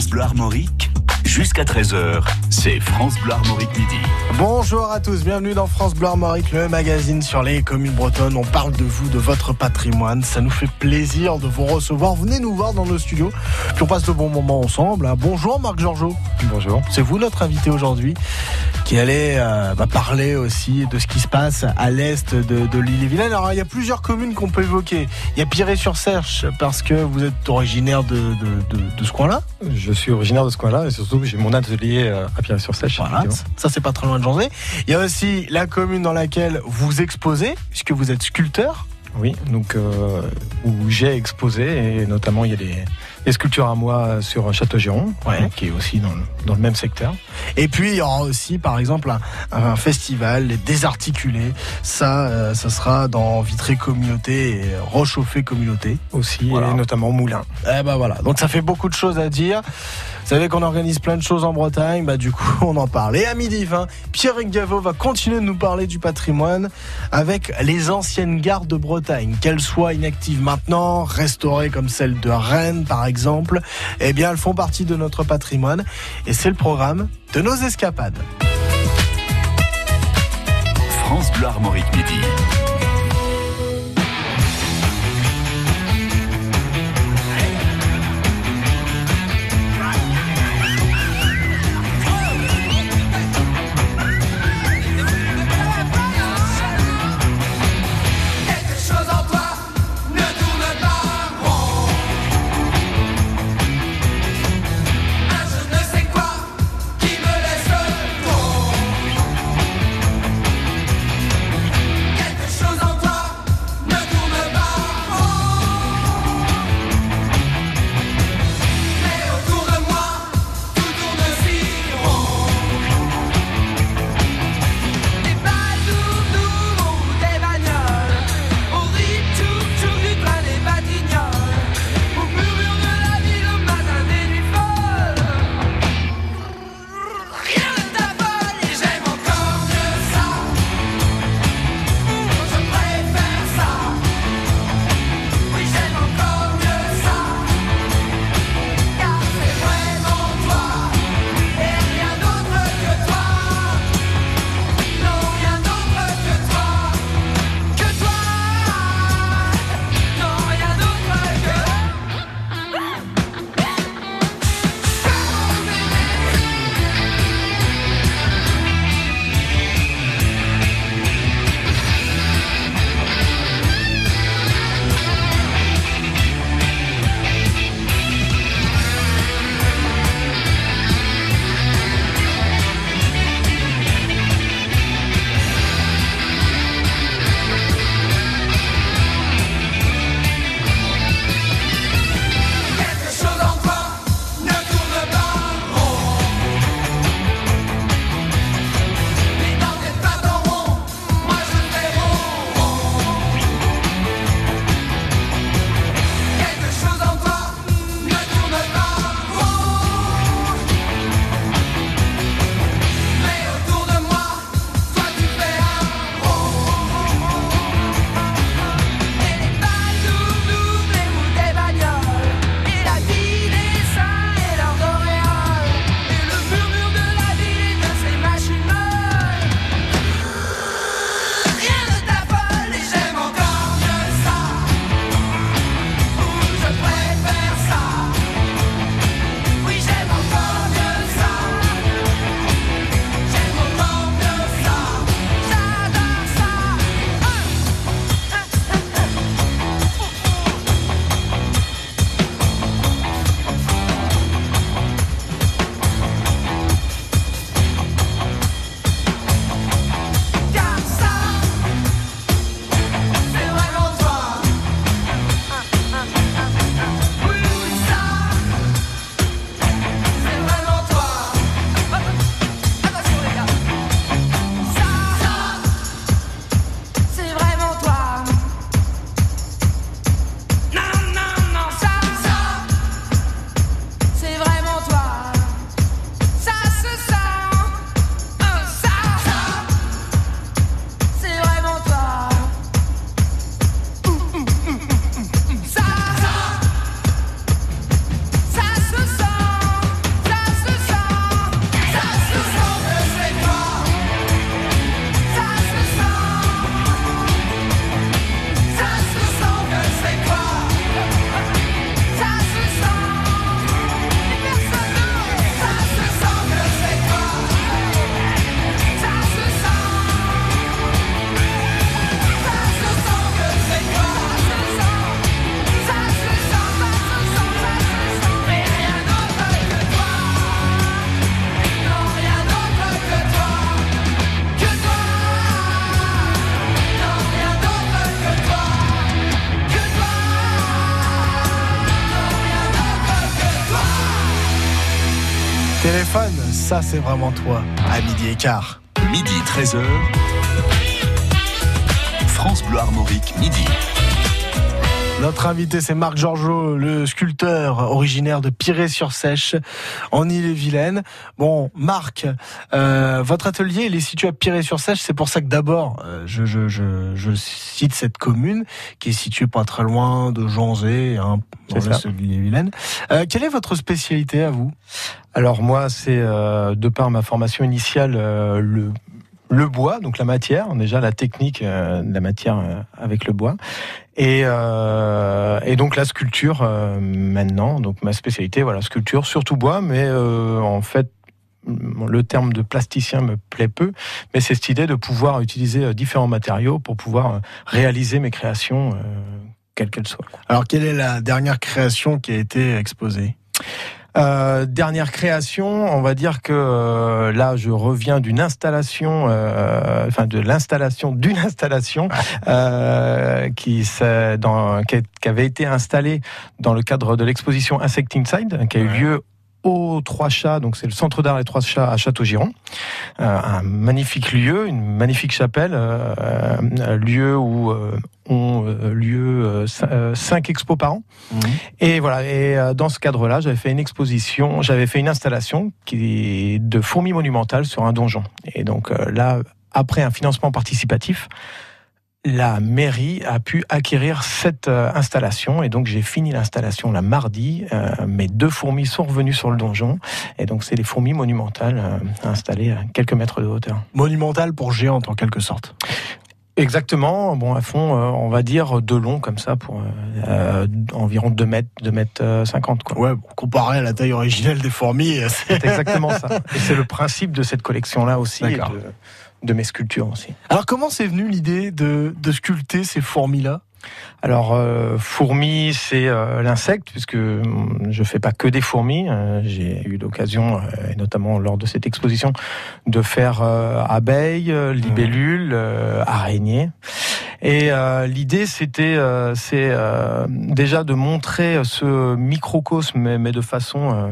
France Bleu jusqu'à 13h, c'est France Bleu Armorique Midi. Bonjour à tous, bienvenue dans France Bleu Armorique, le magazine sur les communes bretonnes. On parle de vous, de votre patrimoine. Ça nous fait plaisir de vous recevoir. Venez nous voir dans nos studios, puis on passe de bons moments ensemble. hein. Bonjour Marc Georgeot. Bonjour. C'est vous notre invité aujourd'hui qui allait euh, bah, parler aussi de ce qui se passe à l'est de, de l'île et Vilaine. Alors il y a plusieurs communes qu'on peut évoquer. Il y a Piré-sur-Serche parce que vous êtes originaire de, de, de- de ce coin-là. Je suis originaire de ce coin-là et surtout j'ai mon atelier euh, à Pierre-sur-Sèche. Voilà, ça c'est pas très loin de Janzé. Il y a aussi la commune dans laquelle vous exposez, puisque vous êtes sculpteur. Oui, donc euh, où j'ai exposé et notamment il y a des, des sculptures à moi sur Château-Giron, Ouais. donc, qui est aussi dans le, dans le même secteur. Et puis il y aura aussi par exemple un, un festival, les désarticulés. Ça, euh, ça sera dans Vitré Communauté et Rochauffé Communauté. Aussi, Voilà. et notamment Moulin. Eh ben voilà, donc ça fait beaucoup de choses à dire. Vous savez qu'on organise plein de choses en Bretagne, bah du coup on en parle. Et à midi 20, Pierre Gaveau va continuer de nous parler du patrimoine avec les anciennes gares de Bretagne, qu'elles soient inactives maintenant, restaurées comme celle de Rennes par exemple, eh bien elles font partie de notre patrimoine et c'est le programme de nos escapades. France Armorique Midi. Ça c'est vraiment toi, à midi et quart. Midi 13h. France Bleu Armorique, midi. Notre invité, c'est Marc Georgeot, le sculpteur originaire de Piré-sur-Sèche, en Ille-et-Vilaine. Bon, Marc, euh, votre atelier, il est situé à Piré-sur-Sèche. C'est pour ça que d'abord, euh, je, je, je, je cite cette commune, qui est située pas très loin de Janzé, hein, dans l'est de l'Ille-et-Vilaine. Euh, quelle est votre spécialité à vous? Alors moi, c'est euh, de par ma formation initiale euh, le bois, donc la matière, déjà la technique euh, de la matière avec le bois, et, donc la sculpture maintenant. Donc ma spécialité, voilà, sculpture, surtout bois, mais en fait le terme de plasticien me plaît peu, mais c'est cette idée de pouvoir utiliser différents matériaux pour pouvoir réaliser mes créations, quelles qu'elles soient. Alors, quelle est la dernière création qui a été exposée? Euh, dernière création, on va dire que euh, là, je reviens d'une installation, euh, enfin de l'installation d'une installation euh, qui, s'est dans, qui, avait été installée dans le cadre de l'exposition Insect Inside, qui a eu lieu au Trois Chats, donc c'est le centre d'art Les Trois Chats à Château-Giron, Euh, un magnifique lieu, une magnifique chapelle, euh, un lieu où euh, ont euh, lieu euh, cin- euh, cinq expos par an. Et voilà. Et dans ce cadre-là, j'avais fait une exposition, j'avais fait une installation qui de fourmis monumentales sur un donjon. Et donc là, après un financement participatif, la mairie a pu acquérir cette euh, installation et donc j'ai fini l'installation la mardi. Euh, mes deux fourmis sont revenues sur le donjon et donc c'est les fourmis monumentales euh, installées à quelques mètres de hauteur. Monumentale pour géante, en quelque sorte. Exactement, bon, à fond, euh, on va dire de long comme ça pour euh, euh, environ 2 mètres, 2 mètres euh, 50 quoi. Ouais, bon, comparé à la taille originelle des fourmis, c'est... C'est exactement ça. Et c'est le principe de cette collection-là aussi, et de, de mes sculptures aussi. Alors, comment c'est venu l'idée de, de sculpter ces fourmis-là? Alors, euh, fourmi, c'est euh, l'insecte, puisque hum, je fais pas que des fourmis. Euh, J'ai eu l'occasion, euh, et notamment lors de cette exposition, de faire abeilles, libellules, araignées. Et euh, l'idée, c'était, euh, c'est euh, déjà de montrer ce microcosme, mais, mais de façon euh,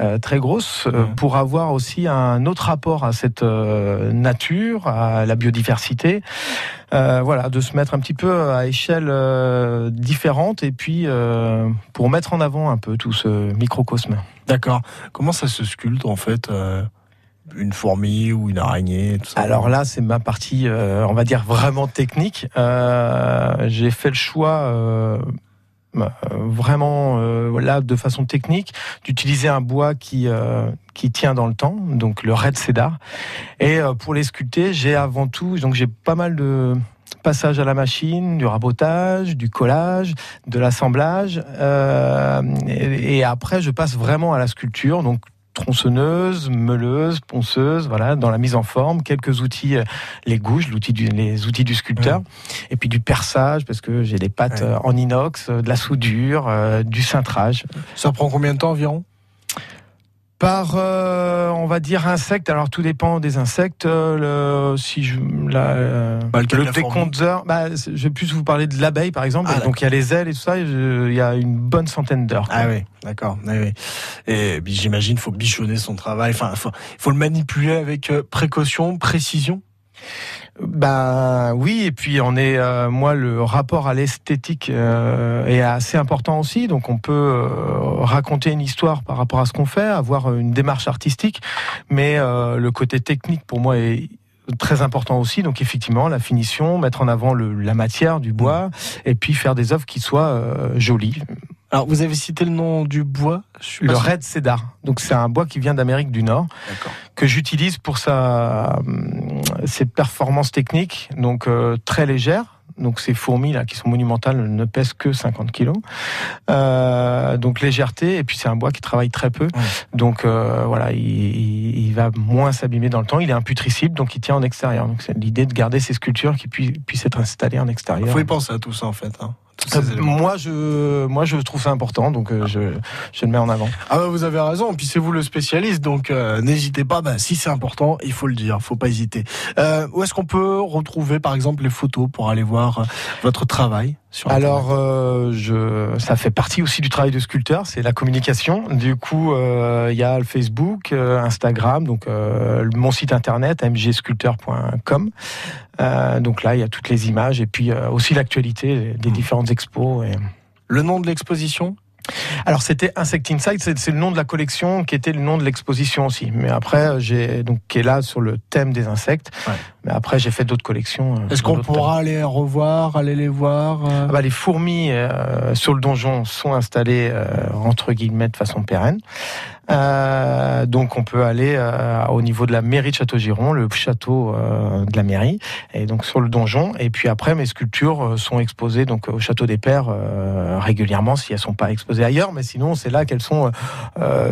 euh, très grosse, euh, Ouais. pour avoir aussi un autre rapport à cette euh, nature, à la biodiversité. Euh, voilà, de se mettre un petit peu à échelle euh, différente et puis euh, pour mettre en avant un peu tout ce microcosme. D'accord. Comment ça se sculpte, en fait euh, Une fourmi ou une araignée, Alors là, c'est ma partie, euh, on va dire vraiment technique. Euh, J'ai fait le choix. euh, vraiment là de façon technique d'utiliser un bois qui qui tient dans le temps donc le red cedar et pour les sculpter j'ai avant tout donc j'ai pas mal de passages à la machine du rabotage du collage de l'assemblage et, et après je passe vraiment à la sculpture donc tronçonneuse, meuleuse, ponceuse, voilà, dans la mise en forme, quelques outils, euh, les gouges, l'outil du, les outils du sculpteur, et puis du perçage, parce que j'ai des pattes Ouais. euh, en inox, euh, de la soudure, euh, du cintrage. Ça prend combien de temps environ? Par, euh, on va dire, insectes, alors tout dépend des insectes, euh, le, si je, la, euh, Bah, le décompteur, bah, je vais plus vous parler de l'abeille, par exemple, Ah, donc il y a les ailes et tout ça, il y a une bonne centaine d'heures. Ah oui, d'accord. Ah oui. Et j'imagine faut bichonner son travail. Enfin, faut, faut le manipuler avec euh, précaution, précision. Ben oui, et puis on est, euh, moi, le rapport à l'esthétique euh, est assez important aussi. Donc on peut euh, raconter une histoire par rapport à ce qu'on fait, avoir une démarche artistique, mais euh, le côté technique pour moi est très important aussi. Donc effectivement, la finition, mettre en avant le, la matière du bois, et puis faire des œuvres qui soient euh, jolies. Alors, vous avez cité le nom du bois Je Le red cedar. Donc c'est un bois qui vient d'Amérique du Nord. D'accord. que j'utilise pour sa, hum, ses performances techniques, donc euh, très légères. Donc ces fourmis là qui sont monumentales ne pèsent que 50 kilos. Euh, donc légèreté et puis c'est un bois qui travaille très peu. Donc euh, voilà, il, il- il va moins s'abîmer dans le temps. Il est imputricible donc il tient en extérieur. Donc c'est l'idée de garder ces sculptures qui puissent, puissent être installées en extérieur. Faut y penser à tout ça, en fait. hein. Euh, moi, je, moi, je trouve ça important, donc euh, je, je le mets en avant. Ah bah vous avez raison, puis c'est vous le spécialiste, donc euh, n'hésitez pas, bah, si c'est important, il faut le dire, faut pas hésiter. Euh, où est-ce qu'on peut retrouver par exemple les photos pour aller voir votre travail sur Alors, euh, je, ça fait partie aussi du travail de sculpteur, c'est la communication. Du coup, euh, il y a le Facebook, euh, Instagram, donc euh, mon site internet mgsculpteur.com. Euh, donc là, il y a toutes les images et puis euh, aussi l'actualité des différentes expos. Et... Le nom de l'exposition? Alors c'était Insect Inside, c'est le nom de la collection qui était le nom de l'exposition aussi. Mais après, euh, j'ai donc qui est là sur le thème des insectes. Ouais. Mais après, j'ai fait d'autres collections. euh, Est-ce qu'on pourra aller revoir, aller les voir euh Ah bah, les fourmis euh, sur le donjon sont installées euh, entre guillemets de façon pérenne. Euh, donc on peut aller euh, au niveau de la mairie de Château-Giron, le château euh, de la mairie, et donc sur le donjon. Et puis après, mes sculptures euh, sont exposées donc au château des Pères euh, régulièrement si elles sont pas exposées ailleurs, mais sinon c'est là qu'elles sont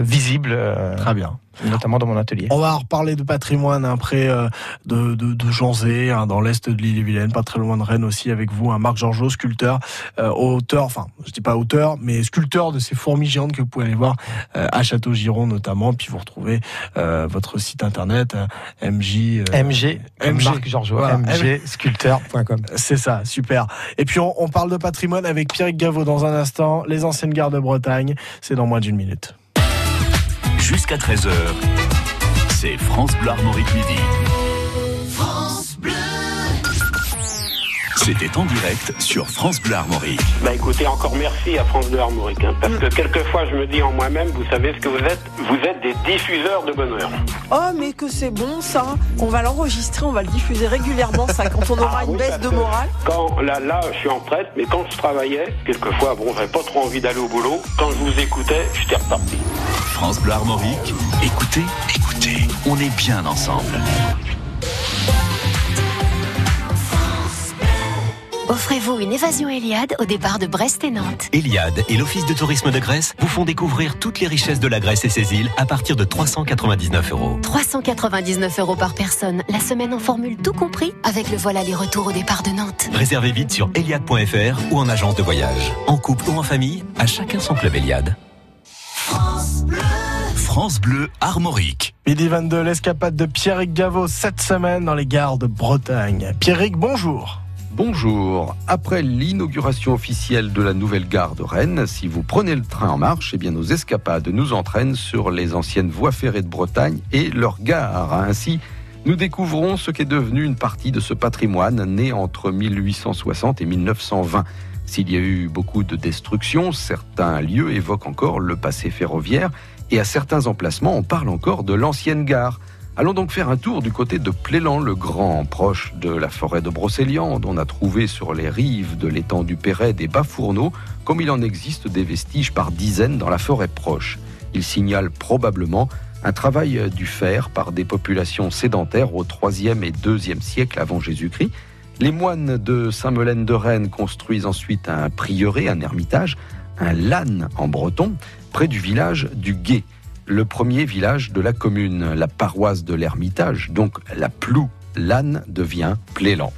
visibles, Très bien. Notamment dans mon atelier. On va reparler de patrimoine hein, près euh, de, de, de Janzé, hein, dans l'est de l'île-et-Vilaine, pas très loin de Rennes aussi, avec vous, un Marc Georgeot, sculpteur, euh, auteur, enfin, je dis pas auteur, mais sculpteur de ces fourmis géantes que vous pouvez aller voir euh, à Château-Giron notamment, puis vous retrouvez votre site internet, MJ. MG, MG. Marc Georgeot, Voilà. mgsculpteur.com. C'est ça, super. Et puis on, on parle de patrimoine avec Pierre Gaveau dans un instant, les anciennes gares de Bretagne, c'est dans moins d'une minute. Jusqu'à 13h, c'est France Bleu Armorique Midi. C'était en direct sur France Bleu Armorique. Bah écoutez, encore merci à France Bleu Armorique, hein, parce que quelquefois je me dis en moi-même, vous savez ce que vous êtes? Vous êtes des diffuseurs de bonheur. Oh, mais que c'est bon ça On va l'enregistrer, on va le diffuser régulièrement, ça, quand on aura Ah une oui, baisse de morale. Quand là, là, je suis en retraite, mais quand je travaillais, quelquefois, bon, j'avais pas trop envie d'aller au boulot. Quand je vous écoutais, j'étais reparti. France Bleu Armorique, écoutez, écoutez, on est bien ensemble. Offrez-vous une évasion Eliade au départ de Brest et Nantes. Eliade et l'Office de tourisme de Grèce vous font découvrir toutes les richesses de la Grèce et ses îles à partir de 399 euros. 399 euros par personne, la semaine en formule tout compris, avec le vol aller-retour au départ de Nantes. Réservez vite sur eliade.fr ou en agence de voyage. En couple ou en famille, à chacun son club Eliade. France Bleu Armorique. Midi 22, l'escapade de Pierrick Gaveau cette semaine dans les gares de Bretagne. Pierrick, bonjour. Bonjour. Après l'inauguration officielle de la nouvelle gare de Rennes, si vous prenez le train en marche, eh bien nos escapades nous entraînent sur les anciennes voies ferrées de Bretagne et leurs gares. Ainsi, nous découvrons ce qu'est devenu une partie de ce patrimoine né entre 1860 et 1920. S'il y a eu beaucoup de destruction, certains lieux évoquent encore le passé ferroviaire et à certains emplacements, on parle encore de l'ancienne gare. Allons donc faire un tour du côté de Plélan le Grand, proche de la forêt de Brocéliande. On a trouvé sur les rives de l'étang du Perret des bas-fourneaux, comme il en existe des vestiges par dizaines dans la forêt proche. Il signale probablement un travail du fer par des populations sédentaires au 3e et 2e siècle avant Jésus-Christ. Les moines de Saint-Melaine de Rennes construisent ensuite un prieuré, un ermitage, un lan en breton, près du village du Guet le premier village de la commune. La paroisse de l'Ermitage, donc la Plou, l'âne devient Plélan.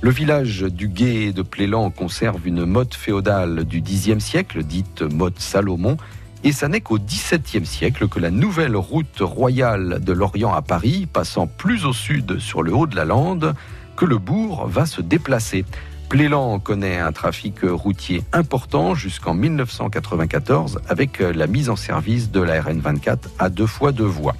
Le village du Guet de Plélan conserve une motte féodale du Xe siècle, dite motte Salomon, et ça n'est qu'au XVIIe siècle que la nouvelle route royale de l'Orient à Paris, passant plus au sud sur le haut de la Lande, que le bourg va se déplacer. Plélan connaît un trafic routier important jusqu'en 1994 avec la mise en service de la RN24 à deux fois deux voies.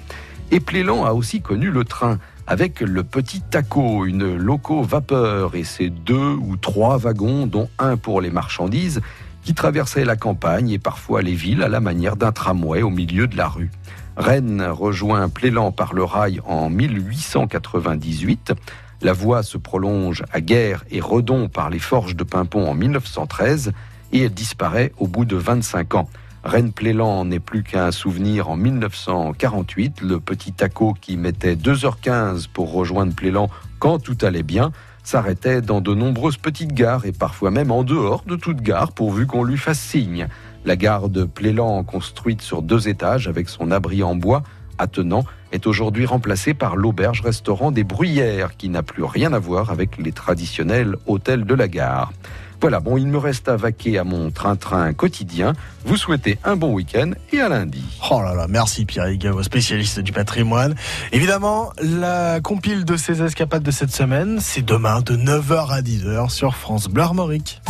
Et Plélan a aussi connu le train avec le petit taco, une loco vapeur et ses deux ou trois wagons, dont un pour les marchandises, qui traversaient la campagne et parfois les villes à la manière d'un tramway au milieu de la rue. Rennes rejoint Plélan par le rail en 1898. La voie se prolonge à Guerre et Redon par les forges de Pimpon en 1913 et elle disparaît au bout de 25 ans. Rennes-Plélan n'est plus qu'un souvenir en 1948. Le petit taco qui mettait 2h15 pour rejoindre Plélan quand tout allait bien s'arrêtait dans de nombreuses petites gares et parfois même en dehors de toute gare pourvu qu'on lui fasse signe. La gare de Plélan, construite sur deux étages avec son abri en bois attenant, est aujourd'hui remplacée par l'auberge-restaurant des Bruyères qui n'a plus rien à voir avec les traditionnels hôtels de la gare. Voilà, bon, il me reste à vaquer à mon train-train quotidien. Vous souhaitez un bon week-end et à lundi. Oh là là, merci Pierre Gavo, spécialiste du patrimoine. Évidemment, la compile de ces escapades de cette semaine, c'est demain de 9h à 10h sur France Bleu Armorique.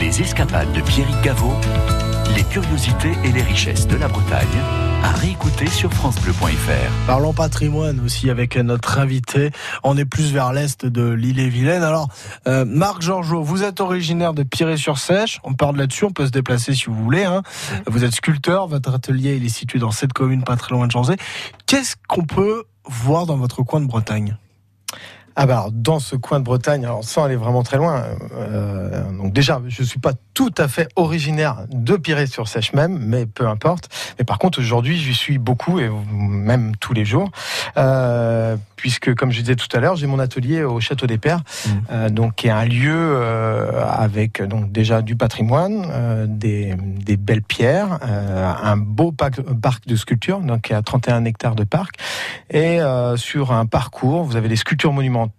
Les escapades de Pierrick Gaveau, les curiosités et les richesses de la Bretagne, à réécouter sur francebleu.fr. Parlons patrimoine aussi avec notre invité. On est plus vers l'est de l'île-et-Vilaine. Alors, euh, Marc Georgeot, vous êtes originaire de Piré-sur-Sèche. On parle là-dessus, on peut se déplacer si vous voulez. Hein. Vous êtes sculpteur, votre atelier il est situé dans cette commune pas très loin de Janzé. Qu'est-ce qu'on peut voir dans votre coin de Bretagne? Ah bah alors, dans ce coin de Bretagne, alors sans aller vraiment très loin, euh, donc déjà, je suis pas tout à fait originaire de Piré-sur-Sèche même, mais peu importe. Mais par contre, aujourd'hui, j'y suis beaucoup et même tous les jours, euh, puisque comme je disais tout à l'heure, j'ai mon atelier au Château des Pères, euh, donc qui est un lieu euh, avec donc déjà du patrimoine, des, des belles pierres, un beau parc, parc de sculptures, donc qui a 31 hectares de parc, et sur un parcours, vous avez des sculptures monumentales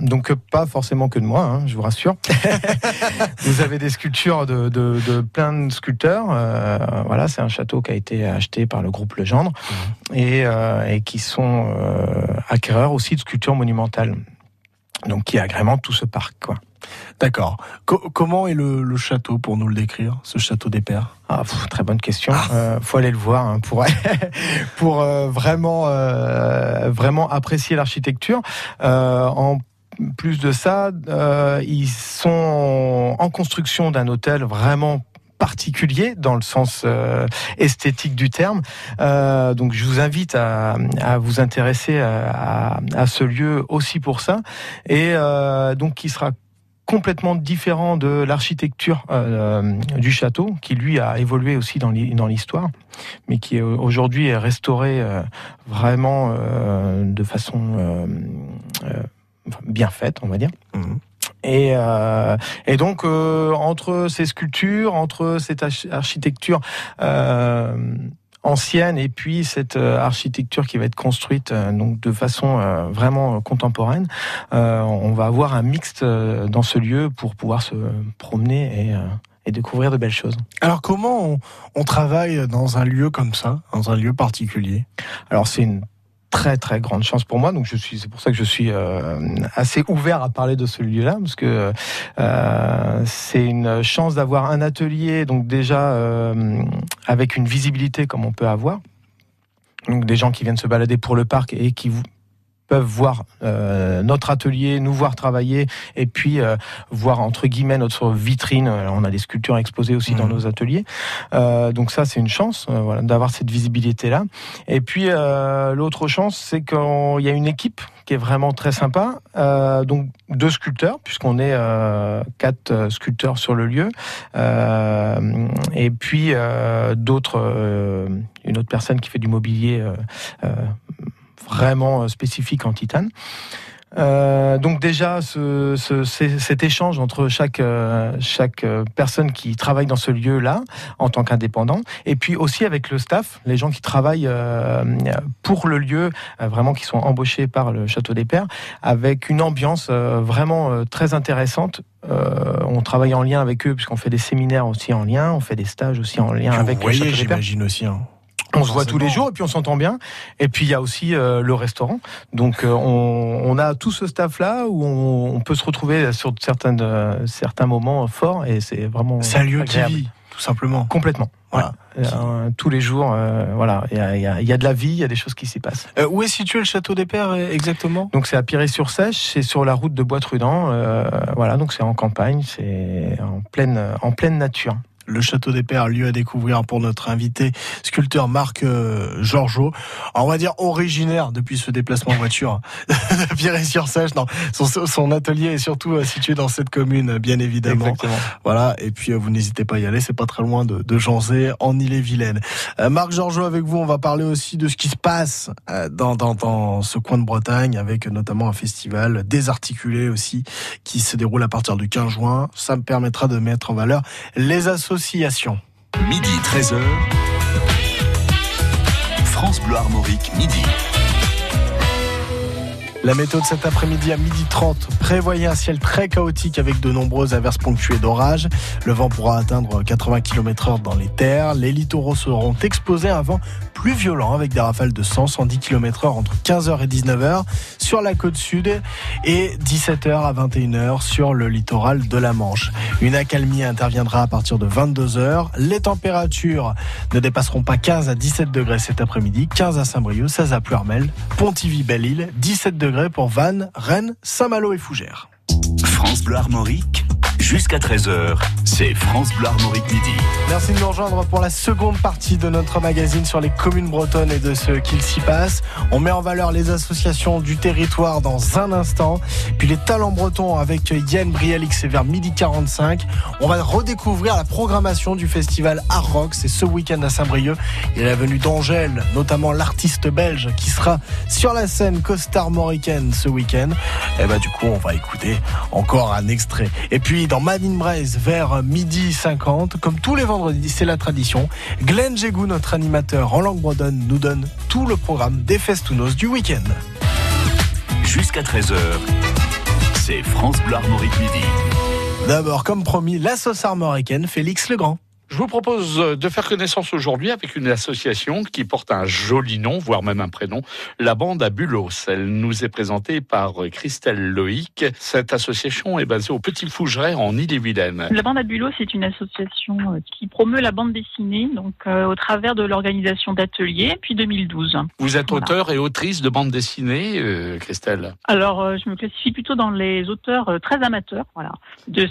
donc euh, pas forcément que de moi, hein, je vous rassure. vous avez des sculptures de, de, de plein de sculpteurs. euh, voilà, c'est un château qui a été acheté par le groupe Legendre et, euh, et qui sont euh, acquéreurs aussi de sculptures monumentales. Donc qui agrémentent tout ce parc. Quoi. D'accord. Co- comment est le, le château pour nous le décrire, ce château des Pères? Ah, pff, très bonne question. Euh, faut aller le voir hein, pour pour euh, vraiment euh, vraiment apprécier l'architecture. En plus de ça, ils sont en construction d'un hôtel vraiment particulier dans le sens euh, esthétique du terme. Euh, donc je vous invite à, à vous intéresser à, à- à ce lieu aussi pour ça et euh, donc qui sera complètement différent de l'architecture euh, du château, qui lui a évolué aussi dans l'hi- dans l'histoire, mais qui est aujourd'hui est restauré euh, vraiment euh, de façon euh, euh, bien faite, on va dire. Mhm. Et, euh, et donc euh, entre ces sculptures, entre cette arch- architecture euh, ancienne et puis cette euh, architecture qui va être construite euh, donc de façon euh, vraiment contemporaine, on va avoir un mixte dans ce lieu pour pouvoir se promener et, et découvrir de belles choses. Alors comment on, on travaille dans un lieu comme ça, dans un lieu particulier? Alors c'est une très très grande chance pour moi. Donc je suis c'est pour ça que je suis euh, assez ouvert à parler de ce lieu-là parce que euh, c'est une chance d'avoir un atelier donc déjà euh, avec une visibilité comme on peut avoir. Donc des gens qui viennent se balader pour le parc et qui vous peuvent voir euh, notre atelier, nous voir travailler, et puis euh, voir entre guillemets notre vitrine. Euh, On a des sculptures exposées aussi dans Mhm. nos ateliers, Euh, donc ça c'est une chance, euh, voilà, d'avoir cette visibilité là. Et puis euh, l'autre chance, c'est qu'il y a une équipe qui est vraiment très sympa. Euh, donc deux sculpteurs, puisqu'on est euh, quatre sculpteurs sur le lieu, Euh, et puis euh, d'autres, euh, une autre personne qui fait du mobilier vraiment euh, spécifique en titane. Euh, donc déjà ce, ce- c'est- cet échange entre chaque euh, chaque personne qui travaille dans ce lieu-là en tant qu'indépendant et puis aussi avec le staff, les gens qui travaillent euh, pour le lieu, vraiment qui sont embauchés par le Château des Pères, avec une ambiance vraiment très intéressante. On travaille en lien avec eux puisqu'on fait des séminaires aussi en lien, on fait des stages aussi en lien avec Vous le voyez, Château des Pères. j'imagine aussi. hein. On se voit tous les jours et puis on s'entend bien. Et puis il y a aussi euh, le restaurant. Donc euh, on, on a tout ce staff là où on, on peut se retrouver sur certains euh, certains moments forts et c'est vraiment C'est un lieu qui agréable. vit, tout simplement. complètement. Voilà. Ouais. Euh, tous les jours, euh, voilà, il y a, il y a- y a de la vie, il y a des choses qui s'y passent. Euh, où est situé le château des Pères euh, exactement? Donc c'est à Piré-sur-Sèche, c'est sur la route de Bois-Trudant. euh, voilà, donc c'est en campagne, c'est en pleine en pleine nature. Le Château des Pères, lieu à découvrir pour notre invité, sculpteur Marc euh, on va dire originaire depuis ce déplacement en voiture de Pierre-sur-Sèche. Non, son, son atelier est surtout euh, situé dans cette commune, bien évidemment. Exactement. Voilà, et puis euh, vous n'hésitez pas à y aller, c'est pas très loin de, de Janzé, en Ille-et-Vilaine. Euh, Marc Georgeot, avec vous, on va parler aussi de ce qui se passe euh, dans, dans, dans ce coin de Bretagne, avec notamment un festival désarticulé aussi, qui se déroule à partir du 15 juin. Ça me permettra de mettre en valeur les associations. Midi 13h. France Bleu Armorique, midi. La météo de cet après-midi à 12h30 prévoyait un ciel très chaotique avec de nombreuses averses ponctuées d'orage. Le vent pourra atteindre 80 km heure dans les terres. Les littoraux seront exposés à un vent plus violent avec des rafales de 100-110 km heure entre 15h et 19h sur la côte sud et 17h à 21h sur le littoral de la Manche. Une accalmie interviendra à partir de 22h. Les températures ne dépasseront pas 15 à 17 degrés cet après-midi, 15 à Saint-Brieuc, 16 à Pluermel, Pontivy-Belle-Île, 17 degrés pour Vannes, Rennes, Saint-Malo et Fougères. France Bleu Armorique, jusqu'à 13h, c'est France Bleu Armorique midi. Merci de nous rejoindre pour la seconde partie de notre magazine sur les communes bretonnes et de ce qu'il s'y passe. On met en valeur les associations du territoire dans un instant. Puis les talents bretons avec Yann Brialix, c'est vers midi 45. On va redécouvrir la programmation du festival Art Rock. C'est ce week-end à Saint-Brieuc. Il y a la venue d'Angèle, notamment l'artiste belge qui sera sur la scène costar-moricaine ce week-end. Et bah, du coup, on va écouter encore un extrait. Et puis, dans Madine Braise, vers midi 50, comme tous les vendredis, c'est la tradition. Glenn Jégou, notre animateur en langue bretonne, nous donne tout le programme des Festounos du week-end. Jusqu'à 13h, c'est France Armorique midi. D'abord, comme promis, la sauce armoricaine Félix Legrand. Je vous propose de faire connaissance aujourd'hui avec une association qui porte un joli nom, voire même un prénom, la bande à Bulos. Elle nous est présentée par Christelle Loïc. Cette association est basée au Petit Fougeret en Ille-et-Vilaine. La bande à Bulos est une association euh, qui promeut la bande dessinée donc euh, au travers de l'organisation d'ateliers depuis 2012. Vous êtes Voilà. auteur et autrice de bande dessinée, euh, Christelle? Alors euh, je me classifie plutôt dans les auteurs euh, très amateurs, voilà.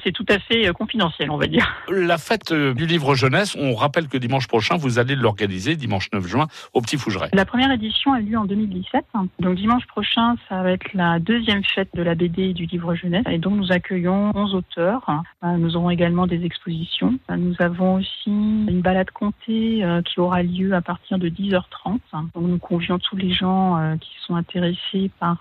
C'est tout à fait euh, confidentiel, on va dire. La fête euh, du livre jeunesse, on rappelle que dimanche prochain, vous allez l'organiser, dimanche 9 juin, au Petit Fougeret. La première édition a eu lieu en 2017. Donc dimanche prochain, ça va être la deuxième fête de la BD et du livre jeunesse. Et donc nous accueillons 11 auteurs. Euh, Nous aurons également des expositions. Euh, Nous avons aussi une balade comptée euh, qui aura lieu à partir de 10h30. Donc nous convions tous les gens qui sont intéressés par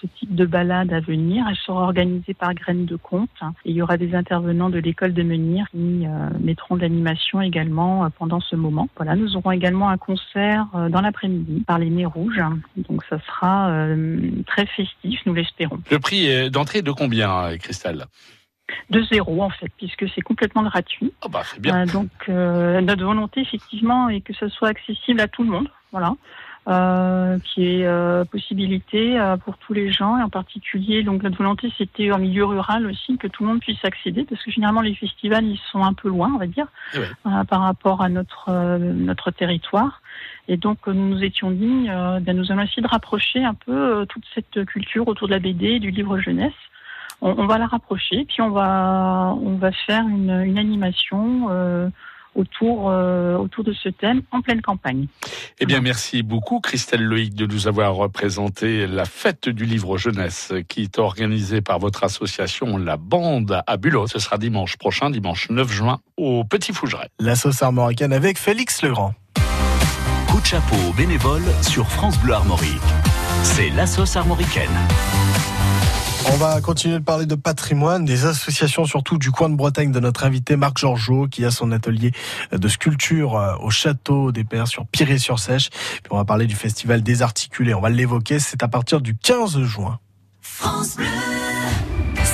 ce type de balade à venir. Elle sera organisée par Graines de Compte. Et il y aura des intervenants de l'école de Menhir qui mettront de l'animation également euh, pendant ce moment. Voilà, nous aurons également un concert euh, dans l'après-midi par les Nez Rouges. Donc ça sera euh, très festif, nous l'espérons. Le prix d'entrée est de combien, Christelle? De zéro en fait, puisque c'est complètement gratuit. Ah bah c'est bien. Euh, donc euh, notre volonté effectivement est que ce soit accessible à tout le monde. Voilà. Euh, qui est euh, possibilité euh, pour tous les gens et en particulier donc notre volonté c'était en milieu rural aussi que tout le monde puisse accéder parce que généralement les festivals ils sont un peu loin on va dire Eh ouais. euh, par rapport à notre euh, notre territoire et donc euh, nous nous étions dit euh, ben, nous allons essayer de rapprocher un peu euh, toute cette culture autour de la BD et du livre jeunesse on, on va la rapprocher puis on va on va faire une, une animation euh, autour euh, autour de ce thème en pleine campagne Eh bien, merci beaucoup, Christelle Loïc, de nous avoir représenté la fête du livre jeunesse qui est organisée par votre association La Bande à Bulot. Ce sera dimanche prochain, dimanche 9 juin, au Petit Fougeret. La sauce armoricaine avec Félix Legrand. Coup de chapeau aux bénévoles sur France Bleu Armorique. C'est la sauce armoricaine. On va continuer de parler de patrimoine, des associations surtout du coin de Bretagne de notre invité Marc Georgeot qui a son atelier de sculpture euh, au château des Pères sur Piré-sur-Sèche. Puis on va parler du festival Désarticulé. On va l'évoquer, c'est à partir du 15 juin.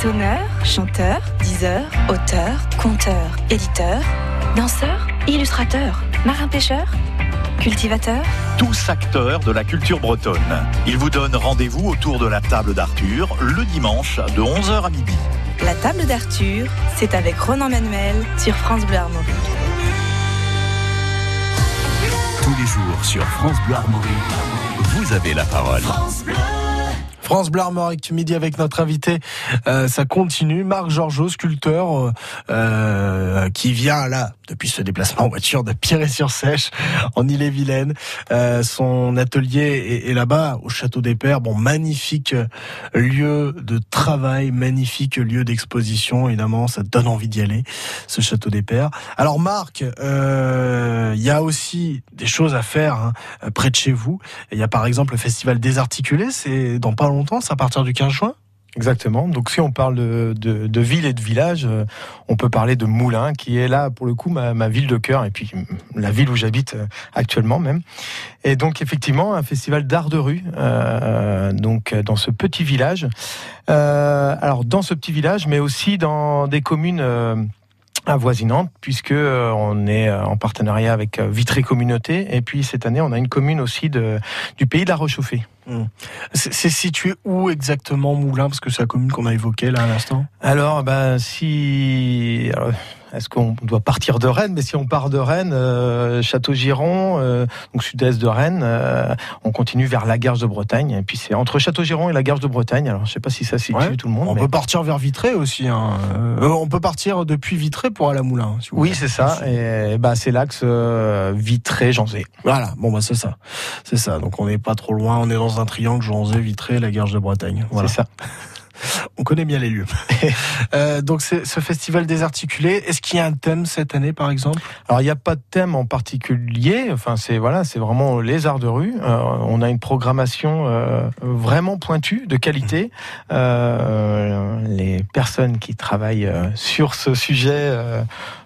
Sonneur, chanteur, diseur, auteur, conteur, éditeur, danseur, illustrateur, marin-pêcheur, cultivateur. tous acteurs de la culture bretonne. Ils vous donnent rendez-vous autour de la table d'Arthur le dimanche de 11h à midi. La table d'Arthur, c'est avec Ronan Manuel sur France Bleu Armorique. Tous les jours sur France Bleu Armorique, vous avez la parole. France Bleu Armorique, midi avec notre invité, euh, ça continue. Marc Georgeot, sculpteur, euh, euh, qui vient là depuis ce déplacement en voiture de Piré-sur-Sèche, en Ille-et-Vilaine. Euh, son atelier est, là-bas, au Château des Pères. Bon, magnifique euh, lieu de travail, magnifique lieu d'exposition. Évidemment, ça donne envie d'y aller, ce Château des Pères. Alors Marc, il y a aussi des choses à faire hein, près de chez vous. Il y a par exemple le festival Désarticulé, c'est dans pas longtemps, c'est à partir du 15 juin Exactement. Donc si on parle de, de, ville et de village, euh, on peut parler de Moulins, qui est là pour le coup ma, ma ville de cœur et puis mm, la ville où j'habite euh, actuellement même. Et donc effectivement un festival d'art de rue, euh, donc dans ce petit village. Alors dans ce petit village, mais aussi dans des communes. euh, avoisinantes puisque euh, on est euh, en partenariat avec euh, Vitré Communauté et puis cette année on a une commune aussi de, du pays de la Rechauffée. C'est c'est situé où exactement Moulins Parce que c'est la commune qu'on a évoquée là à l'instant. Alors, ben, si. alors, Est-ce qu'on doit partir de Rennes? Mais si on part de Rennes, euh, Château-Giron, euh, donc sud-est de Rennes, euh, on continue vers la Garge de Bretagne. Et puis c'est entre Château-Giron et la Garge de Bretagne. Alors, je sais pas si ça situe Ouais. tout le monde. On mais- peut partir vers Vitré aussi. hein. Euh, on peut partir depuis Vitré pour aller à si vous Oui, c'est ça. Et bah, c'est l'axe euh, Vitré-Janzé. Voilà, bon bah c'est ça. C'est ça. Donc on n'est pas trop loin, on est dans un triangle Janzé, Vitré, la Garge de Bretagne. Voilà. C'est ça. On connaît bien les lieux. Euh, donc ce festival désarticulé, est-ce qu'il y a un thème cette année par exemple? Alors il n'y a pas de thème en particulier. Enfin c'est voilà, c'est vraiment les arts de rue. Euh, on a une programmation euh, vraiment pointue, de qualité. Les personnes qui travaillent sur ce sujet,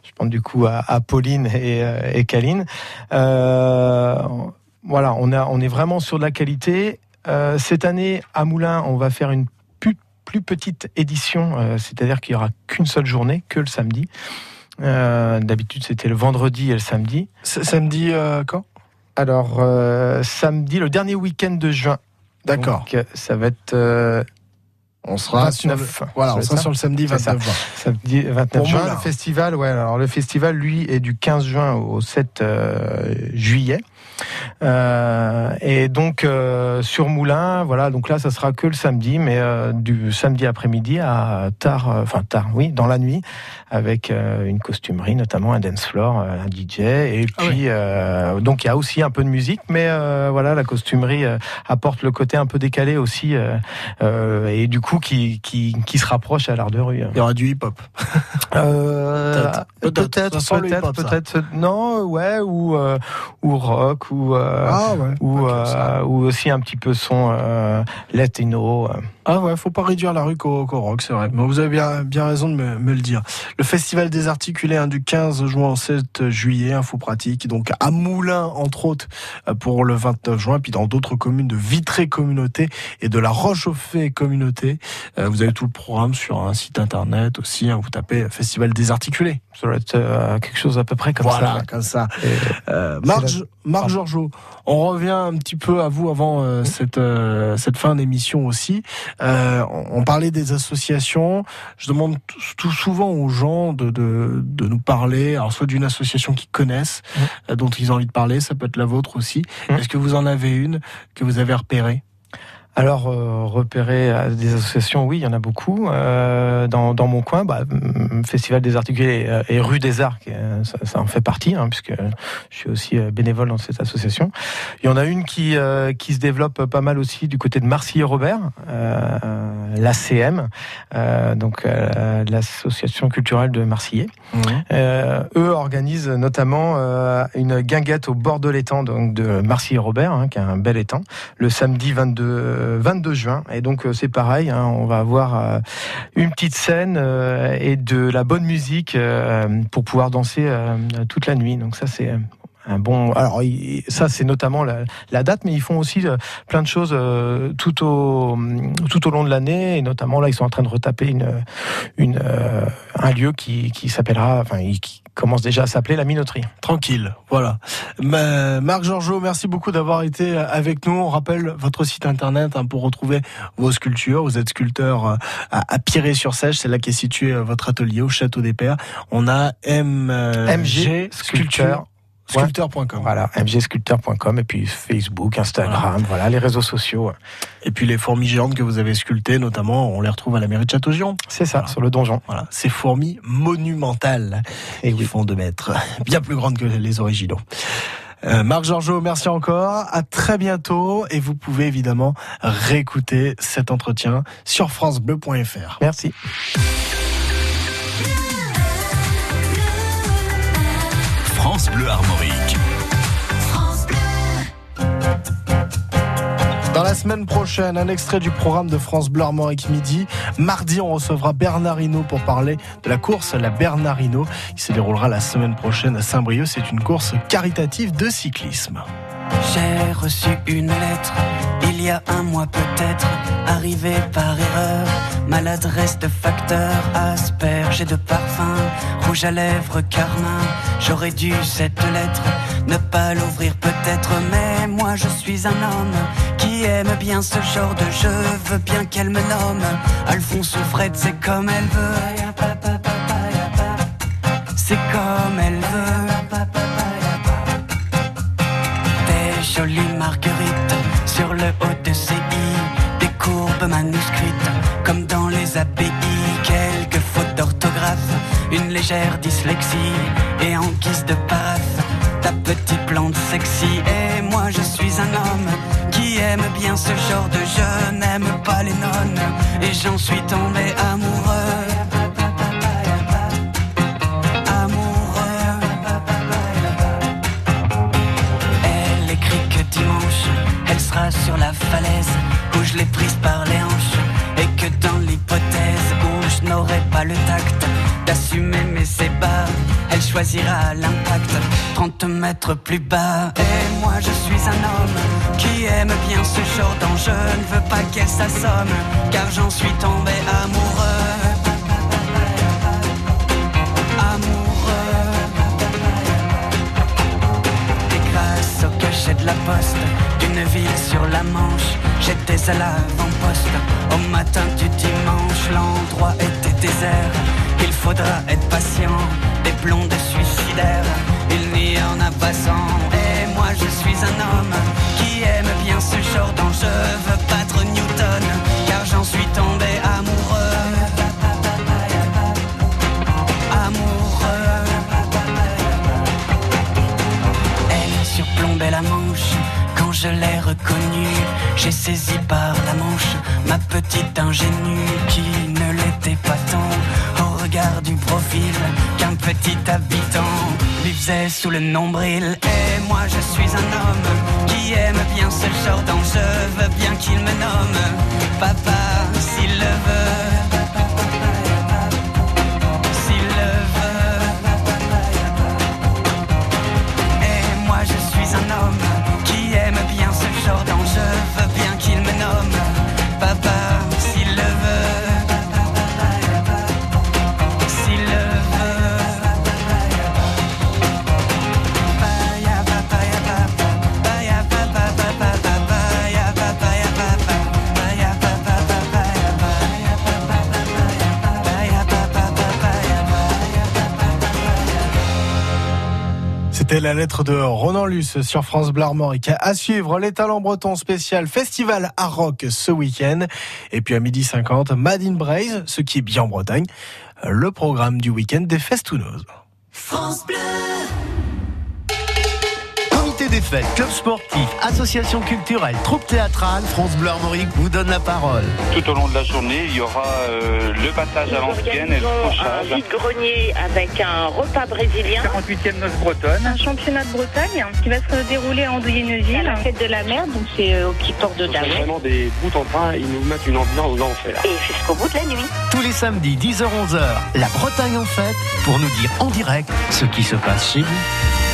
je pense du coup à, à Pauline et, et Kaline. Voilà, on a on est vraiment sur de la qualité. Euh, cette année à Moulins, on va faire une plus, petite édition, euh, c'est-à-dire qu'il y aura qu'une seule journée, que le samedi. Euh, D'habitude, c'était le vendredi et le samedi. Samedi euh, quand? Alors, samedi, le dernier week-end de juin. D'accord. Ça va être. on sera sur le- 29. voilà, on sera sur le samedi C'est ça. 29 juin. Samedi 29 Pour juin. Le festival, ouais, alors le festival, lui, est du 15 juin au 7 euh, juillet. Euh, et donc euh, sur Moulin, voilà, donc là ça sera que le samedi, mais euh, du samedi après-midi à tard, euh, enfin tard, oui, dans la nuit, avec euh, une costumerie, notamment un dance floor, un DJ, et Ah puis euh, donc il y a aussi un peu de musique, mais euh, voilà, la costumerie euh, apporte le côté un peu décalé aussi, euh, euh, et du coup qui, qui qui se rapproche à l'art de rue. Il y aura du hip-hop. Euh, Peut-être. Peut-être. peut-être, peut-être. Non, ouais, ou euh, ou rock, ou euh, Ah ouais. ou euh, ou aussi un petit peu son euh, latino. Ah ouais, faut pas réduire la rue qu'au qu'au rock, c'est vrai. Mais vous avez bien, bien raison de me, me le dire. Le festival désarticulé hein, du 15 juin au 7 juillet, info pratique, donc à Moulins entre autres pour le 29 juin, puis dans d'autres communes de Vitré Communauté et de la Roche-au-Fay Communauté. Euh, vous avez tout le programme sur un site internet aussi, hein, vous tapez festival désarticulé. Ça doit être euh, quelque chose à peu près comme voilà, ça. ouais. comme ça. Euh, C'est on revient un petit peu à vous avant euh, cette, euh, cette fin d'émission aussi. Euh, on, on parlait des associations. Je demande tout, souvent aux gens de, de, de nous parler, alors soit d'une association qu'ils connaissent, dont ils ont envie de parler, ça peut être la vôtre aussi. Est-ce que vous en avez une que vous avez repérée? Alors, euh, repérer à des associations, oui, il y en a beaucoup. Euh, dans, dans mon coin, bah, mm, Festival des Articulés euh, et Rue des Arcs, euh, ça, ça en fait partie, hein, puisque je suis aussi euh, bénévole dans cette association. Il y en a une qui, euh, qui se développe pas mal aussi du côté de Marcy et Robert, euh, l'ACM, euh, donc euh, l'association culturelle de Marseillais. Euh, eux organisent notamment euh, une guinguette au bord de l'étang donc de Marcy et Robert, hein, qui est un bel étang, le samedi 22, euh, 22 juin. Et donc euh, c'est pareil, hein, on va avoir euh, une petite scène euh, et de la bonne musique euh, pour pouvoir danser euh, toute la nuit. Donc ça c'est un bon. Alors ça c'est notamment la, date, mais ils font aussi euh, plein de choses euh, tout au tout au long de l'année et notamment là ils sont en train de retaper une euh, un lieu qui qui s'appellera enfin commence déjà à s'appeler la minoterie. Tranquille, voilà. Ma- Marc Georgeot, merci beaucoup d'avoir été avec nous. On rappelle votre site internet hein, pour retrouver vos sculptures. Vous êtes sculpteur euh, à, à Piré-sur-Sèche, c'est là qu'est situé euh, votre atelier au Château des Pères. On a M, euh, MG G Sculpteur. sculpteur.com. Voilà, mgsculpteur.com et puis Facebook, Instagram, voilà, les réseaux sociaux. Et puis les fourmis géantes que vous avez sculptées, notamment, on les retrouve à la mairie de Château-Giron. C'est ça, sur le donjon. Voilà, ces fourmis monumentales et qui font 2 mètres, bien plus grandes que les originaux. Euh, Marc Georgeot, merci encore. À très bientôt. Et vous pouvez évidemment réécouter cet entretien sur FranceBleu.fr. Merci. France Bleu Armorique. Dans la semaine prochaine, un extrait du programme de France Bleu Armorique Midi. Mardi, on recevra Bernard Hinault pour parler de la course La Bernardino qui se déroulera la semaine prochaine à Saint-Brieuc. C'est une course caritative de cyclisme. J'ai reçu une lettre il y a un mois peut-être, arrivée par erreur. Maladresse de facteur, asperge de parfum, rouge à lèvres, carmin. J'aurais dû cette lettre ne pas l'ouvrir peut-être, mais moi je suis un homme qui aime bien ce genre de jeu. Veux bien qu'elle me nomme Alphonse ou Fred, c'est comme elle veut. C'est comme elle jolies marguerites sur le haut de ses i, des courbes manuscrites comme dans les abbayes, quelques fautes d'orthographe, une légère dyslexie et en guise de paraphe, ta petite plante sexy. Et moi je suis un homme qui aime bien ce genre de jeu, n'aime pas les nonnes et j'en suis tombé amoureux. Sur la falaise où je l'ai prise par les hanches. Et que dans l'hypothèse où je n'aurai pas le tact d'assumer mes ébats, elle choisira l'impact 30 mètres plus bas. Et moi je suis un homme qui aime bien ce genre d'enjeu. Ne veux pas qu'elle s'assomme, car j'en suis tombé amoureux. Et grâce au cachet de la poste d'une ville sur la Manche, j'étais à l'avant-poste. Au matin du dimanche, l'endroit était désert. Il faudra être patient, des blondes suicidaires. Il n'y en a pas cent. Et moi je suis un homme qui aime bien ce genre d'enjeu. Veux battre Newton, car j'en suis tombé amoureux. Amoureux. Elle surplombait la quand je l'ai reconnue. J'ai saisi par la manche ma petite ingénue qui ne l'était pas tant au regard du profil qu'un petit habitant lui sous le nombril. Et moi je suis un homme qui aime bien ce genre d'enjeu, veux bien qu'il me nomme papa s'il le veut. La lettre de Ronan Luce sur France Bleu Armorique. À suivre, les talents bretons spécial festival à rock ce week-end. Et puis à midi 50, Mad in Braise, ce qui est bien en Bretagne, le programme du week-end des Festounos. France Bleu. Des fêtes, club sportif, association culturelle, troupe théâtrale, France Bleu Armorique vous donne la parole. Tout au long de la journée, il y aura euh, le passage à l'ancienne et le un vide-grenier avec un repas brésilien. 48e noce bretonne. Un championnat de Bretagne qui va se dérouler en Douilleneville. La fête de la mer, donc c'est euh, au petit port de C'est Daouet. vraiment des bouts en train, ils nous mettent une ambiance d'enfer. Et jusqu'au bout de la nuit. Tous les samedis 10h-11h, la Bretagne en fête pour nous dire en direct ce qui se passe chez vous.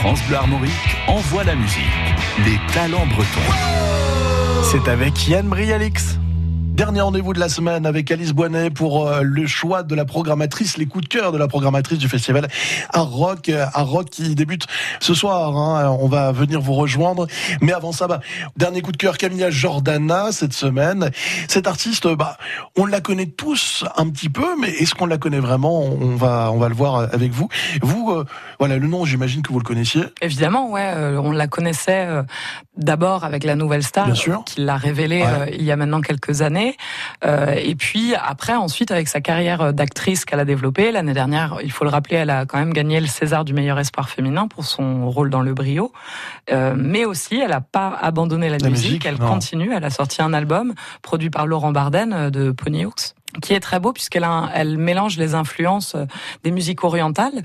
France Bleu Armorique envoie la musique. Les talents bretons. C'est avec Yann Brialix. Dernier rendez-vous de la semaine avec Alice Boinet pour euh, le choix de la programmatrice, les coups de cœur de la programmatrice du festival à Rock, euh, à Rock qui débute ce soir. hein. On va venir vous rejoindre. Mais avant ça, bah, dernier coup de cœur, Camilla Jordana cette semaine. Cette artiste, bah, on la connaît tous un petit peu, mais est-ce qu'on la connaît vraiment? On va, on va le voir avec vous. Vous, euh, voilà, le nom, j'imagine que vous le connaissiez. Évidemment, ouais, euh, on la connaissait euh, d'abord avec la nouvelle star, euh, qui l'a révélée Ouais. euh, il y a maintenant quelques années, Euh, et puis après, ensuite avec sa carrière d'actrice qu'elle a développée l'année dernière, il faut le rappeler, elle a quand même gagné le César du meilleur espoir féminin pour son rôle dans Le Brio, Euh, mais aussi elle n'a pas abandonné la, La musique, musique, elle non. continue, elle a sorti un album produit par Laurent Barden euh, de Ponyhawks. qui est très beau puisqu'elle elle mélange les influences des musiques orientales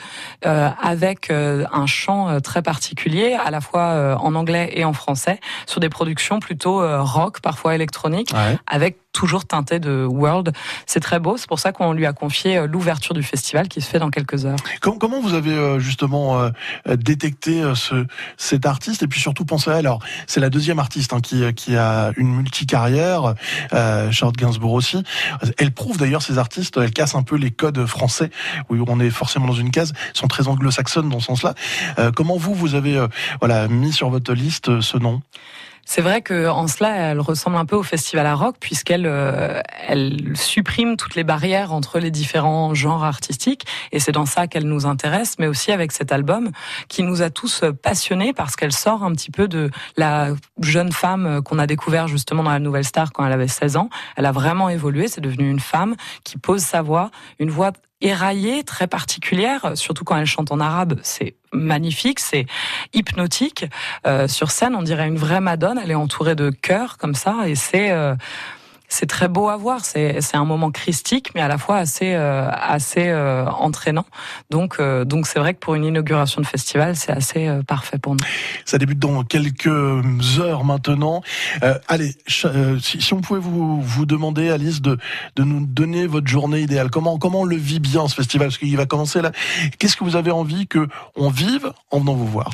euh, avec euh, un chant très particulier, à la fois euh, en anglais et en français, sur des productions plutôt rock, parfois électroniques, Ouais. avec toujours teinté de world. C'est très beau, c'est pour ça qu'on lui a confié euh, l'ouverture du festival qui se fait dans quelques heures. Com- Comment vous avez euh, justement euh, détecté ce, cet artiste? Et puis surtout pensé à elle Alors, c'est la deuxième artiste hein, qui, qui a une multicarrière, euh, Charlotte Gainsbourg aussi. Elle prouve d'ailleurs ces artistes, elle casse un peu les codes français où on est forcément dans une case, Elles sont très anglo-saxonnes dans ce sens-là. Euh, comment vous, vous avez euh, voilà mis sur votre liste ce nom? C'est vrai que en cela, elle ressemble un peu au festival à rock puisqu'elle euh, elle supprime toutes les barrières entre les différents genres artistiques et c'est dans ça qu'elle nous intéresse, mais aussi avec cet album qui nous a tous passionnés parce qu'elle sort un petit peu de la jeune femme qu'on a découvert justement dans la Nouvelle Star quand elle avait 16 ans. Elle a vraiment évolué, c'est devenu une femme qui pose sa voix, une voix éraillée, très particulière, surtout quand elle chante en arabe, c'est magnifique, c'est hypnotique. Euh, sur scène, on dirait une vraie Madone, elle est entourée de chœurs comme ça, et c'est euh, c'est très beau à voir. C'est un moment christique, mais à la fois assez euh, assez euh, entraînant. Donc euh, donc c'est vrai que pour une inauguration de festival, c'est assez euh, parfait pour nous. Ça débute dans quelques heures maintenant. Euh, allez, si, si on pouvait vous, vous demander, Alice, de, de nous donner votre journée idéale. Comment, comment on le vit bien ce festival? Parce qu'il va commencer là. Qu'est-ce que vous avez envie que on vive en venant vous voir?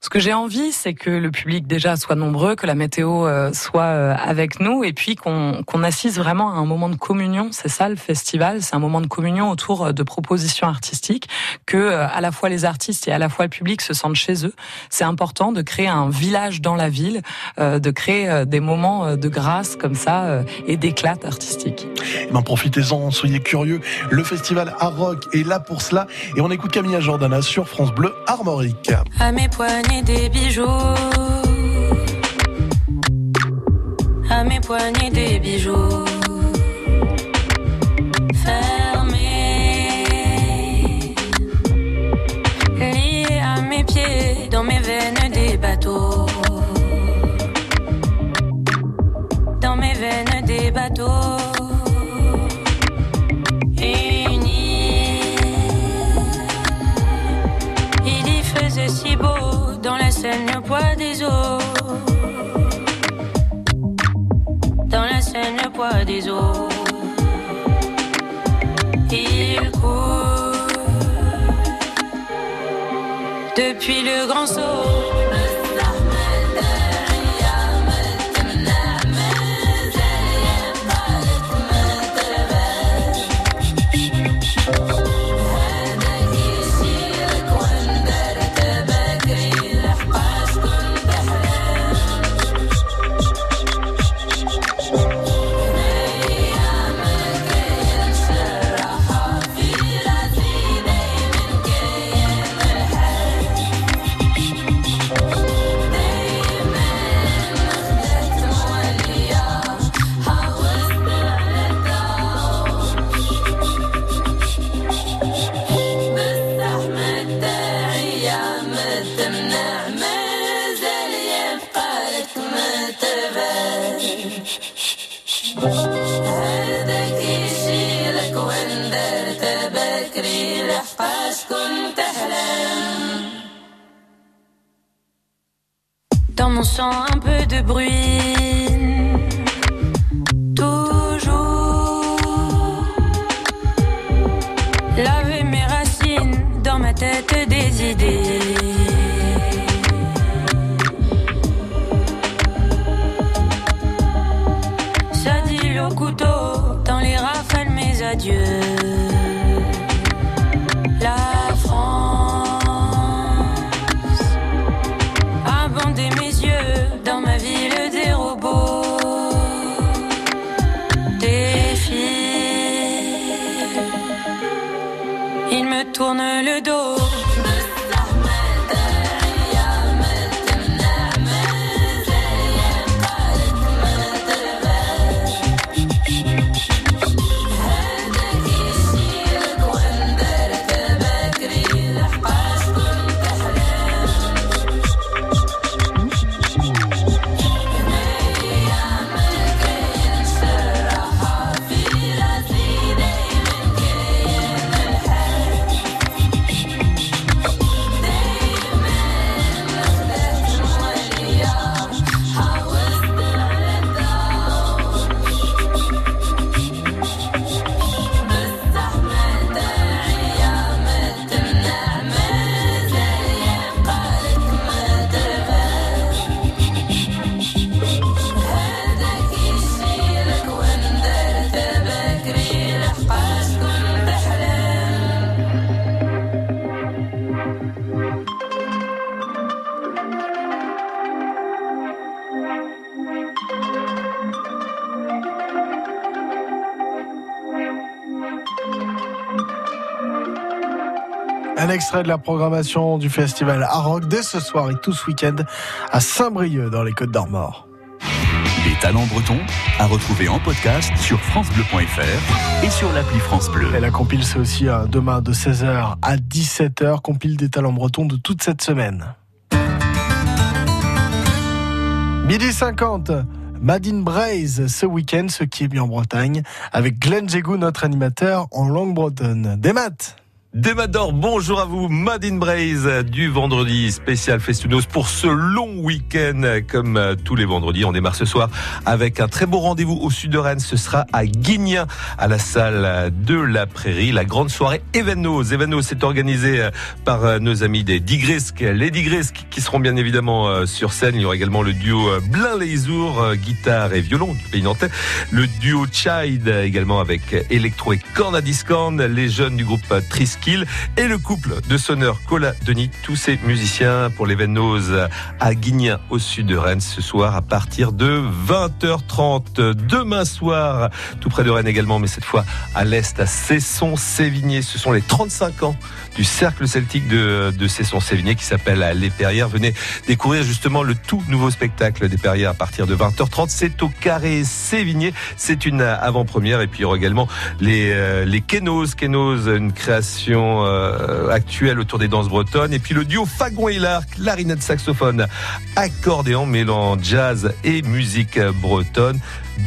Ce que j'ai envie, c'est que le public déjà soit nombreux, que la météo euh, soit euh, avec nous, et puis qu'on qu'on assiste vraiment à un moment de communion. C'est ça le festival, c'est un moment de communion autour euh, de propositions artistiques, que euh, à la fois les artistes et à la fois le public se sentent chez eux. C'est important de créer un village dans la ville, euh, de créer euh, des moments de grâce comme ça euh, et d'éclat artistique. Ben, profitez-en, soyez curieux. Le festival Art Rock est là pour cela. Et on écoute Camilla Jordana sur France Bleu Armorique. À mes des bijoux. À mes poignets des bijoux. Fermés. Liés à mes pieds, dans mes veines des bateaux. Dans mes veines des bateaux. Des eaux. Il court depuis le grand saut. Un peu de bruit Toujours Laver mes racines dans ma tête des idées Ça dit au couteau dans les rafales mes adieux. Extrait de la programmation du festival Aroc dès ce soir et tout ce week-end à Saint-Brieuc dans les Côtes d'Armor. Les talents bretons à retrouver en podcast sur FranceBleu.fr et sur l'appli France Bleu. Et la compile, c'est aussi euh, demain de 16h à 17h, compile des talents bretons de toute cette semaine. Midi 50, Madine Braise ce week-end, ce qui est bien en Bretagne, avec Glenn Jégou, notre animateur en langue bretonne. Des maths Demador, bonjour à vous. Madine Braise du vendredi spécial Festunos pour ce long week-end comme euh, tous les vendredis. On démarre ce soir avec un très beau rendez-vous au sud de Rennes. Ce sera à Guignan, à la salle de la Prairie, la grande soirée Evenos. Evenos est organisé euh, par euh, nos amis des Digrisques, les Digrisques qui seront bien évidemment sur scène. Il y aura également le duo Blin Leisour, guitare et violon du pays nantais. Le duo Child également avec électro et corne à. Les jeunes du groupe Tris et le couple de sonneurs Cola Denis, tous ces musiciens pour l'événement à Guignan au sud de Rennes ce soir à partir de 20h30. Demain soir, tout près de Rennes également, mais cette fois à l'est, à Cesson-Sévigné. Ce sont les 35 ans du cercle celtique de, de Cesson-Sévigné qui s'appelle Les Perrières. Venez découvrir justement le tout nouveau spectacle des Perrières à partir de 20h30. C'est au Carré Sévigné. C'est une avant-première. Et puis il y aura également les, euh, les Kenos. Kenos, une création euh, actuelle autour des danses bretonnes. Et puis le duo Fagon et l'Arc, clarinette saxophone, accordéon mêlant jazz et musique bretonne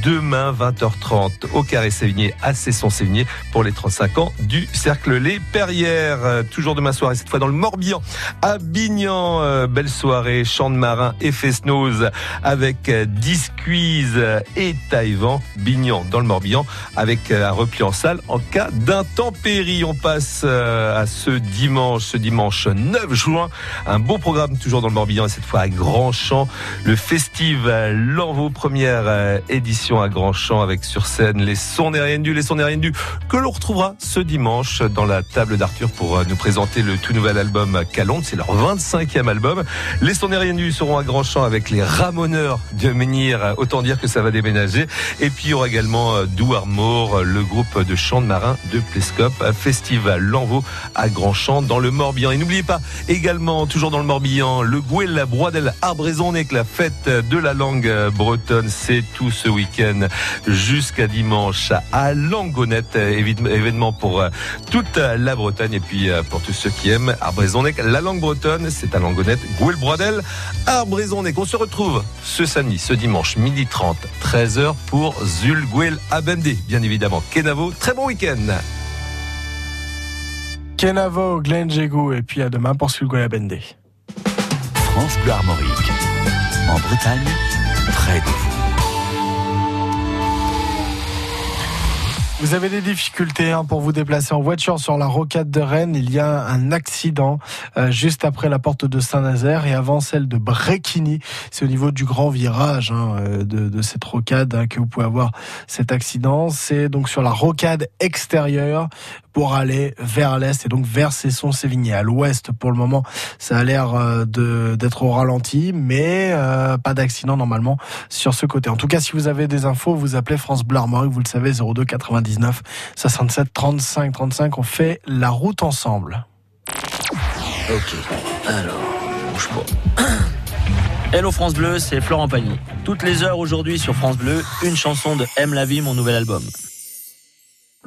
demain 20h30 au Carré Sévigné à Cesson-Sévigné pour les 35 ans du Cercle Les Perrières. Euh, toujours demain soir et cette fois dans le Morbihan à Bignan. Euh, belle soirée, chant de marin et fest-nose avec euh, Disquiz et Taïwan. Bignan dans le Morbihan avec un repli en salle en cas d'intempérie. On passe à ce dimanche, ce dimanche 9 juin. Un beau programme toujours dans le Morbihan et cette fois à Grand Champ. Le festival L'Envaux, première édition à Grand Champ avec sur scène les sons et rien du, les sons et rien du que l'on retrouvera ce dimanche dans la table d'Arthur pour euh, nous présenter le tout nouvel album Calonde. C'est leur 25e album. Les sons et rien du seront à Grand Champ avec les Ramoneurs de Menhir. Autant dire que ça va déménager. Et puis il y aura également euh, Dou Armour, le groupe de chant de marin de Plescope, Festival L'Envaux à Grand Champ dans le Morbihan. Et n'oubliez pas également, toujours dans le Morbihan, le Gouel, la Broadelle, Arbraison, que la fête de la langue bretonne. C'est tout ce week-end jusqu'à dimanche à Langonette. Événement pour euh, toute la Bretagne et puis euh, pour tous ceux qui aiment Arbrezonec. La langue bretonne, c'est à Langonette. Gouel Brodel, Arbrezonec. On se retrouve ce samedi, ce dimanche, midi 30, 13h pour Zul Gouel Abendé. Bien évidemment, Kenavo. Très bon week-end. Kenavo, Glenn Jégou et puis à demain pour Zul Gouel Abendé. France Bleu Armorique. En Bretagne, près de vous. Vous avez des difficultés hein, pour vous déplacer en voiture sur la rocade de Rennes. Il y a un accident euh, juste après la porte de Saint-Nazaire et avant celle de Bréquigny. C'est au niveau du grand virage hein, euh, de, cette rocade hein, que vous pouvez avoir cet accident. C'est donc sur la rocade extérieure pour aller vers l'est et donc vers Cesson-Sévigné. À l'ouest, pour le moment, ça a l'air euh, d'être au ralenti, mais euh, pas d'accident normalement sur ce côté. En tout cas, si vous avez des infos, vous appelez France Bleu vous le savez, 02 99 67 35 35. On fait la route ensemble. Ok, alors, bouge pas. Hello France Bleu, c'est Florent Pagny. Toutes les heures aujourd'hui sur France Bleu, une chanson de M la vie, mon nouvel album.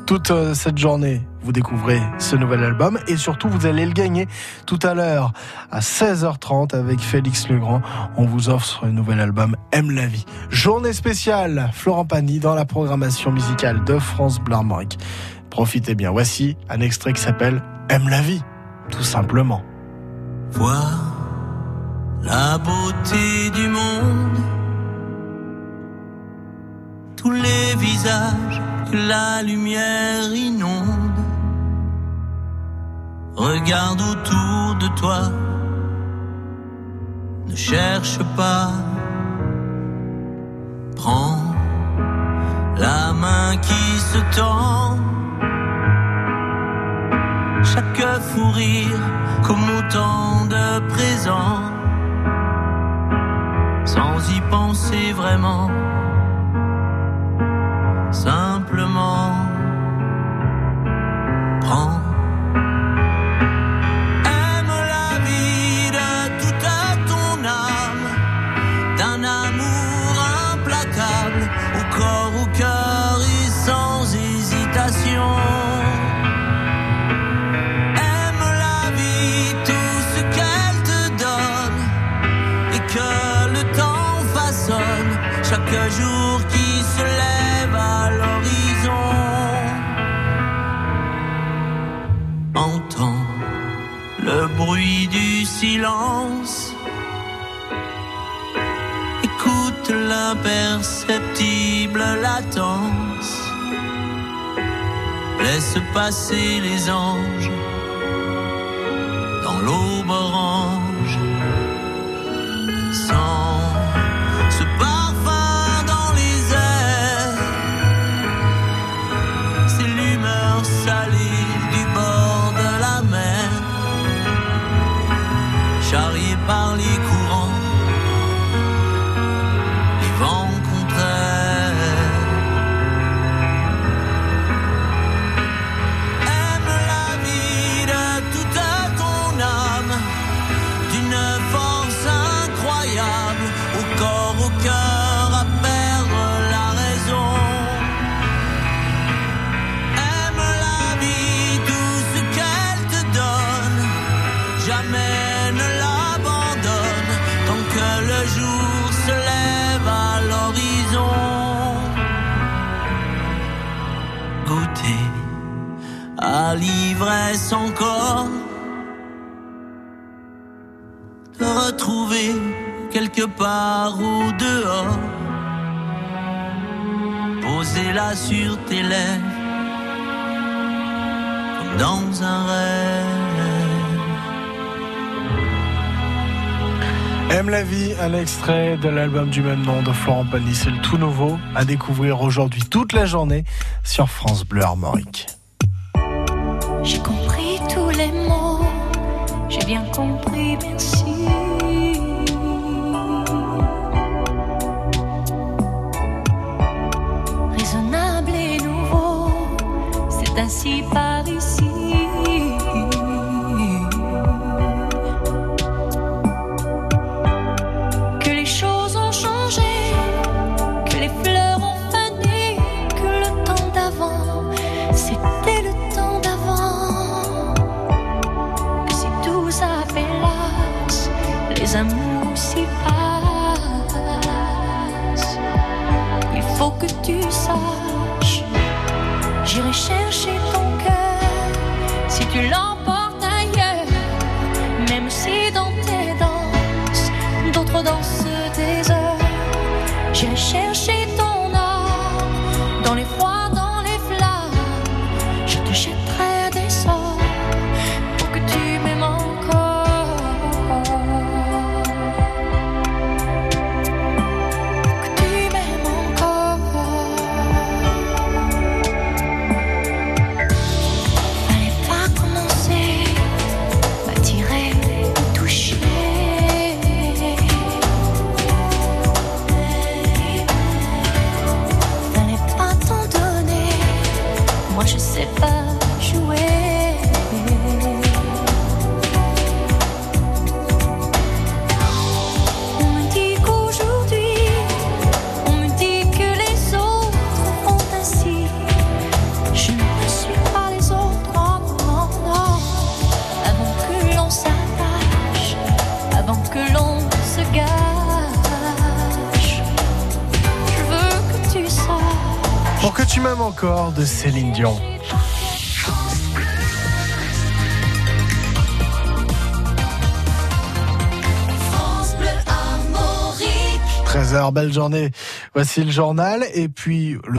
Toute euh, cette journée, vous découvrez ce nouvel album et surtout vous allez le gagner tout à l'heure à 16h30 avec Félix Legrand. On vous offre un nouvel album Aime la vie. Journée spéciale Florent Pagny dans la programmation musicale de France Bleu Profitez bien. Voici un extrait qui s'appelle Aime la vie, tout simplement. Voir la beauté du monde, tous les visages la lumière inonde. Regarde autour de toi, ne cherche pas. Prends la main qui se tend. Chaque fou rire comme autant de présents, sans y penser vraiment imperceptible latence laisse passer les ans. l'ivresse encore te retrouver quelque part au dehors. Poser là sur tes lèvres comme dans un rêve. Aime la vie, un extrait de l'album du même nom de Florent Pagny, c'est le tout nouveau à découvrir aujourd'hui toute la journée sur France Bleu Armorique. J'ai compris tous les mots, j'ai bien compris, merci. Raisonnable et nouveau, c'est ainsi par ici. tu sors journée. Voici le journal et puis le